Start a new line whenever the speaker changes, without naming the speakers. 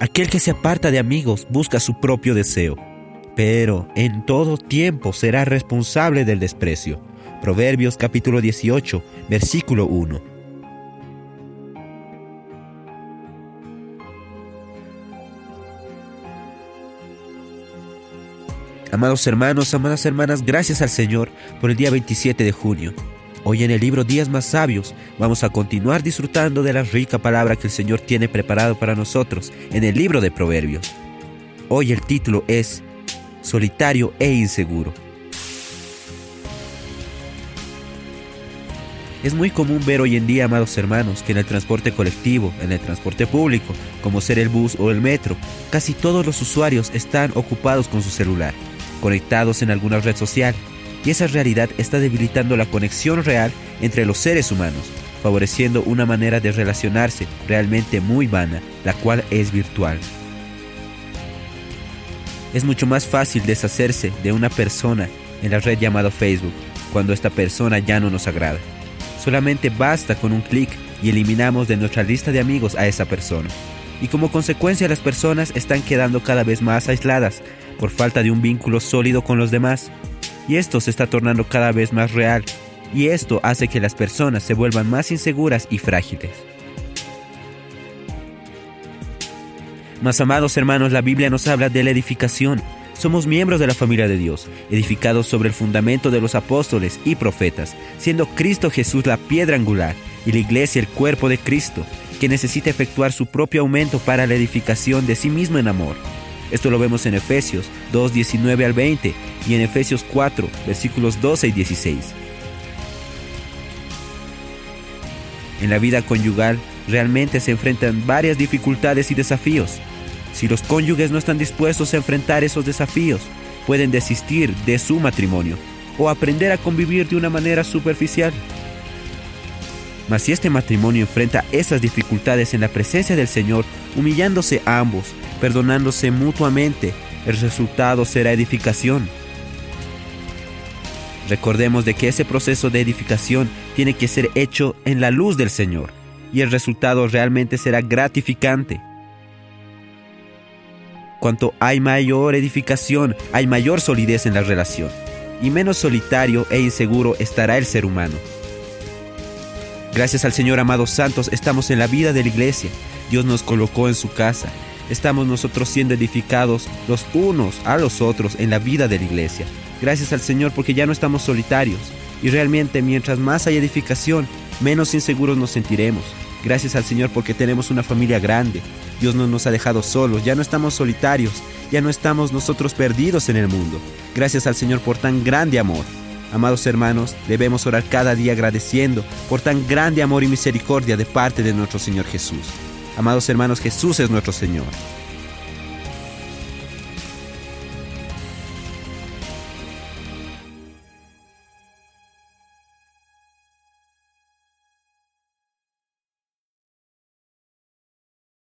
Aquel que se aparta de amigos busca su propio deseo, pero en todo tiempo será responsable del desprecio. Proverbios capítulo 18, versículo 1. Amados hermanos, amadas hermanas, gracias al Señor por el día 27 de junio. Hoy en el libro Días más Sabios vamos a continuar disfrutando de la rica palabra que el Señor tiene preparado para nosotros en el libro de Proverbios. Hoy el título es Solitario e Inseguro. Es muy común ver hoy en día, amados hermanos, que en el transporte colectivo, en el transporte público, como ser el bus o el metro, casi todos los usuarios están ocupados con su celular conectados en alguna red social, y esa realidad está debilitando la conexión real entre los seres humanos, favoreciendo una manera de relacionarse realmente muy vana, la cual es virtual. Es mucho más fácil deshacerse de una persona en la red llamada Facebook cuando esta persona ya no nos agrada. Solamente basta con un clic y eliminamos de nuestra lista de amigos a esa persona. Y como consecuencia las personas están quedando cada vez más aisladas por falta de un vínculo sólido con los demás. Y esto se está tornando cada vez más real, y esto hace que las personas se vuelvan más inseguras y frágiles. Más amados hermanos, la Biblia nos habla de la edificación. Somos miembros de la familia de Dios, edificados sobre el fundamento de los apóstoles y profetas, siendo Cristo Jesús la piedra angular y la iglesia el cuerpo de Cristo, que necesita efectuar su propio aumento para la edificación de sí mismo en amor. Esto lo vemos en Efesios 2, 19 al 20 y en Efesios 4, versículos 12 y 16. En la vida conyugal realmente se enfrentan varias dificultades y desafíos. Si los cónyuges no están dispuestos a enfrentar esos desafíos, pueden desistir de su matrimonio o aprender a convivir de una manera superficial. Mas si este matrimonio enfrenta esas dificultades en la presencia del Señor, humillándose a ambos, perdonándose mutuamente, el resultado será edificación. Recordemos de que ese proceso de edificación tiene que ser hecho en la luz del Señor y el resultado realmente será gratificante. Cuanto hay mayor edificación, hay mayor solidez en la relación y menos solitario e inseguro estará el ser humano. Gracias al Señor, amados santos, estamos en la vida de la iglesia. Dios nos colocó en su casa. Estamos nosotros siendo edificados los unos a los otros en la vida de la iglesia. Gracias al Señor porque ya no estamos solitarios. Y realmente mientras más hay edificación, menos inseguros nos sentiremos. Gracias al Señor porque tenemos una familia grande. Dios no nos ha dejado solos, ya no estamos solitarios, ya no estamos nosotros perdidos en el mundo. Gracias al Señor por tan grande amor. Amados hermanos, debemos orar cada día agradeciendo por tan grande amor y misericordia de parte de nuestro Señor Jesús. Amados hermanos, Jesús es nuestro Señor.